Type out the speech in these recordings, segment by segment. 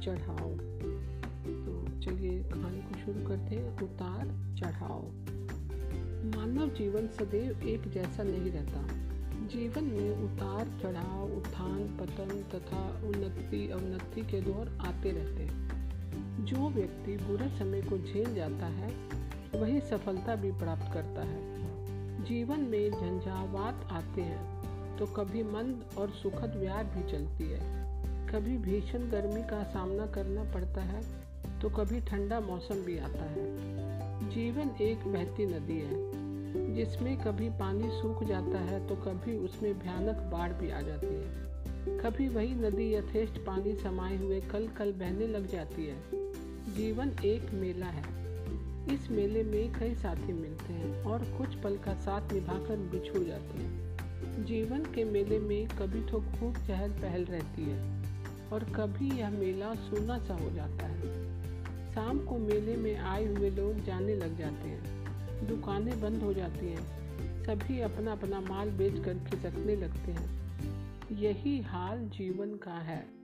चढ़ाव तो चलिए कहानी को शुरू करते हैं। उतार चढ़ाव मानव जीवन सदैव एक जैसा नहीं रहता। जीवन में उतार चढ़ाव, उत्थान, पतन तथा उन्नति, अवनति के दौर आते रहते हैं। जो व्यक्ति बुरे समय को झेल जाता है, वही सफलता भी प्राप्त करता है। जीवन में झंझावात आते हैं तो कभी मंद और सुखद व्यार भी चलती है। कभी भीषण गर्मी का सामना करना पड़ता है तो कभी ठंडा मौसम भी आता है। जीवन एक बहती नदी है, जिसमें कभी पानी सूख जाता है तो कभी उसमें भयानक बाढ़ भी आ जाती है। कभी वही नदी यथेष्ट पानी समाये हुए कल कल बहने लग जाती है। जीवन एक मेला है। इस मेले में कई साथी मिलते हैं और कुछ पल का साथ निभाकर बिछुड़ जाते हैं। जीवन के मेले में कभी तो खूब चहल पहल रहती है। और कभी यह मेला सोना सा हो जाता है। शाम को मेले में आए हुए लोग जाने लग जाते हैं। दुकानें बंद हो जाती हैं। सभी अपना अपना माल बेच कर खिसकने लगते हैं। यही हाल जीवन का है।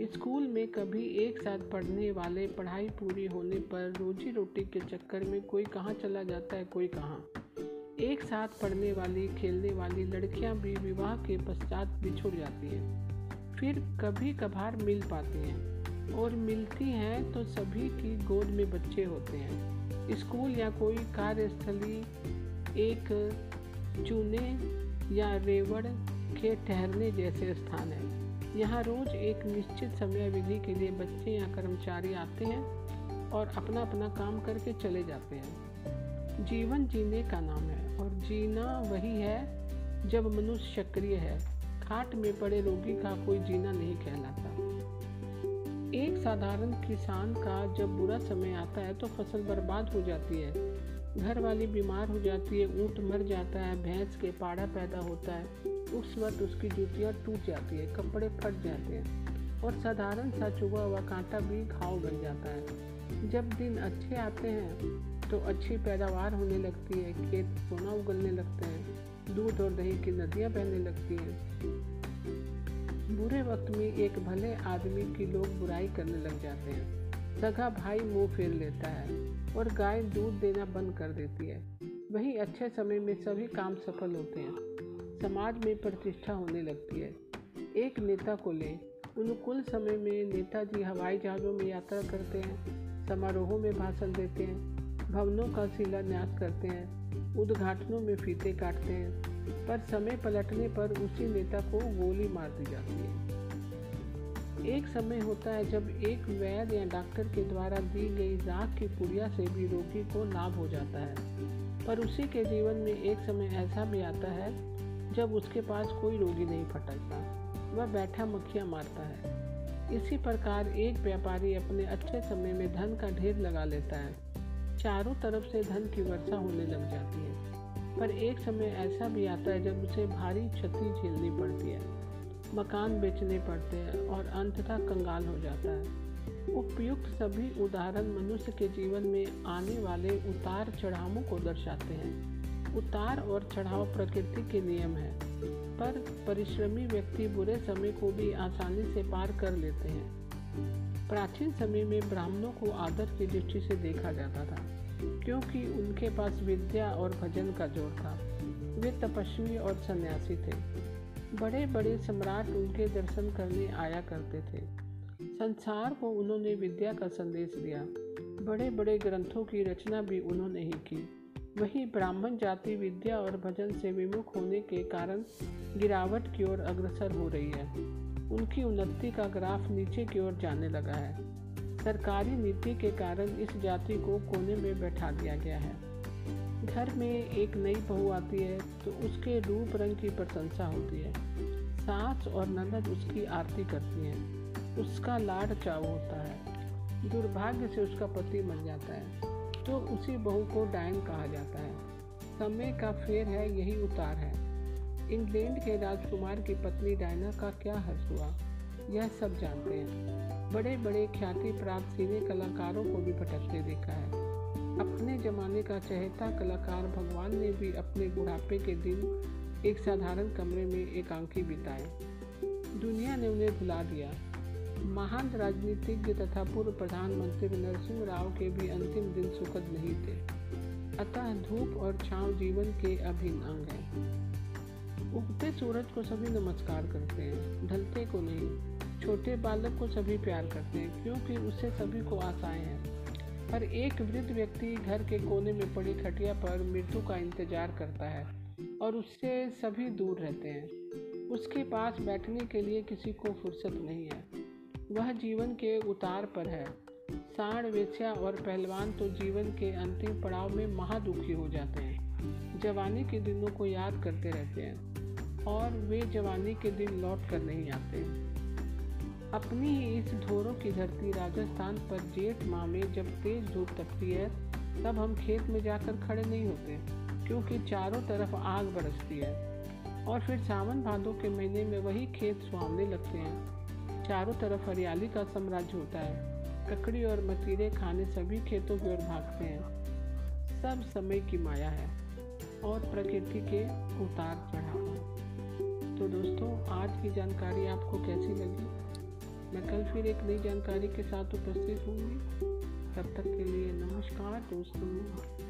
स्कूल में कभी एक साथ पढ़ने वाले पढ़ाई पूरी होने पर रोजी रोटी के चक्कर में कोई कहाँ चला जाता है, कोई कहाँ। एक साथ पढ़ने वाली, खेलने वाली लड़कियाँ भी विवाह के पश्चात बिछुड़ जाती हैं। फिर कभी कभार मिल पाते हैं। और मिलती हैं तो सभी की गोद में बच्चे होते हैं। स्कूल या कोई कार्यस्थली, एक चूने या रेवड़ के ठहरने जैसे स्थान है। यहाँ रोज एक निश्चित समय विधि के लिए बच्चे या कर्मचारी आते हैं और अपना अपना काम करके चले जाते हैं। जीवन जीने का नाम है और जीना वही है जब मनुष्य सक्रिय है। खाट में पड़े रोगी का कोई जीना नहीं कहलाता। एक साधारण किसान का जब बुरा समय आता है तो फ़सल बर्बाद हो जाती है। घर वाली बीमार हो जाती है, ऊँट मर जाता है, भैंस के पाड़ा पैदा होता है। उस वक्त उसकी जूतियाँ टूट जाती है, कपड़े फट जाते हैं और साधारण सा चुभा हुआ कांटा भी घाव बन जाता है। जब दिन अच्छे आते हैं तो अच्छी पैदावार होने लगती है, खेत सोना उगलने लगते हैं, दूध और दही की नदियाँ बहने लगती हैं। बुरे वक्त में एक भले आदमी की लोग बुराई करने लग जाते हैं। सगा भाई मुँह फेर लेता है और गाय दूध देना बंद कर देती है। वहीं अच्छे समय में सभी काम सफल होते हैं। समाज में प्रतिष्ठा होने लगती है। एक नेता को ले अनुकूल समय में नेताजी हवाई जहाज़ों में यात्रा करते हैं, समारोहों में भाषण देते हैं, भवनों का शिलान्यास करते हैं, उद्घाटनों में फीते काटते हैं पर समय पलटने पर उसी नेता को गोली मार दी जाती है। एक समय होता है जब एक वैद्य या डॉक्टर के द्वारा दी गई राख की पुड़िया से भी रोगी को लाभ हो जाता है। पर उसी के जीवन में एक समय ऐसा भी आता है जब उसके पास कोई रोगी नहीं फटकता, वह बैठा मक्खियाँ मारता है। इसी प्रकार एक व्यापारी अपने अच्छे समय में धन का ढेर लगा लेता है। चारों तरफ़ से धन की वर्षा होने लग जाती है। पर एक समय ऐसा भी आता है जब उसे भारी क्षति झेलनी पड़ती है, मकान बेचने पड़ते हैं और अंततः कंगाल हो जाता है। उपयुक्त सभी उदाहरण मनुष्य के जीवन में आने वाले उतार चढ़ावों को दर्शाते हैं। उतार और चढ़ाव प्रकृति के नियम है, पर परिश्रमी व्यक्ति बुरे समय को भी आसानी से पार कर लेते हैं। प्राचीन समय में ब्राह्मणों को आदर की दृष्टि से देखा जाता था। क्योंकि उनके पास विद्या और भजन का ज़ोर था। वे तपस्वी और सन्यासी थे। बड़े बड़े सम्राट उनके दर्शन करने आया करते थे। संसार को उन्होंने विद्या का संदेश दिया। बड़े बड़े ग्रंथों की रचना भी उन्होंने ही की। वही ब्राह्मण जाति विद्या और भजन से विमुख होने के कारण गिरावट की ओर अग्रसर हो रही है। उनकी उन्नति का ग्राफ नीचे की ओर जाने लगा है। सरकारी नीति के कारण इस जाति को कोने में बैठा दिया गया है। घर में एक नई बहू आती है तो उसके रूप रंग की प्रशंसा होती है। सास और ननद उसकी आरती करती हैं। उसका लाड चाव होता है। दुर्भाग्य से उसका पति मर जाता है तो उसी बहू को डायन कहा जाता है। समय का फेर है, यही उतार है। इंग्लैंड के राजकुमार की पत्नी डायना का क्या हर्ष हुआ? यह सब जानते हैं। बड़े बड़े ख्याति प्राप्त सिने कलाकारों को भी भटकते देखा है। अपने जमाने का चहेता कलाकार भगवान ने भी अपने बुढ़ापे के दिन एक साधारण कमरे में एकांकी बिताए। दुनिया ने उन्हें भुला दिया। महान राजनीतिज्ञ तथा पूर्व प्रधानमंत्री नरसिंह राव के भी अंतिम दिन सुखद नहीं थे। अतः धूप और छांव जीवन के अभिन्न अंग है। उगते सूरज को सभी नमस्कार करते हैं, ढलते को नहीं। छोटे बालक को सभी प्यार करते हैं, क्योंकि उससे सभी को आशाएँ हैं। पर एक वृद्ध व्यक्ति घर के कोने में पड़ी खटिया पर मृत्यु का इंतज़ार करता है और उससे सभी दूर रहते हैं। उसके पास बैठने के लिए किसी को फुर्सत नहीं है। वह जीवन के उतार पर है। साण वेश्या और पहलवान तो जीवन के अंतिम पड़ाव में महादुखी हो जाते हैं। जवानी के दिनों को याद करते रहते हैं और वे जवानी के दिन लौट कर नहीं आते। अपनी ही इस ढोरों की धरती राजस्थान पर जेठ माह में जब तेज धूप तपती है, तब हम खेत में जाकर खड़े नहीं होते, क्योंकि चारों तरफ़ आग बरसती है। और फिर सावन भादों के महीने में वही खेत सुहावने लगते हैं। चारों तरफ़ हरियाली का साम्राज्य होता है। ककड़ी और मतीरे खाने सभी खेतों की ओर भागते हैं। सब समय की माया है और प्रकृति के उतार चढ़ाव तो दोस्तों, आज की जानकारी आपको कैसी लगी? मैं कल फिर एक नई जानकारी के साथ उपस्थित होंगी तब तक के लिए नमस्कार दोस्तों।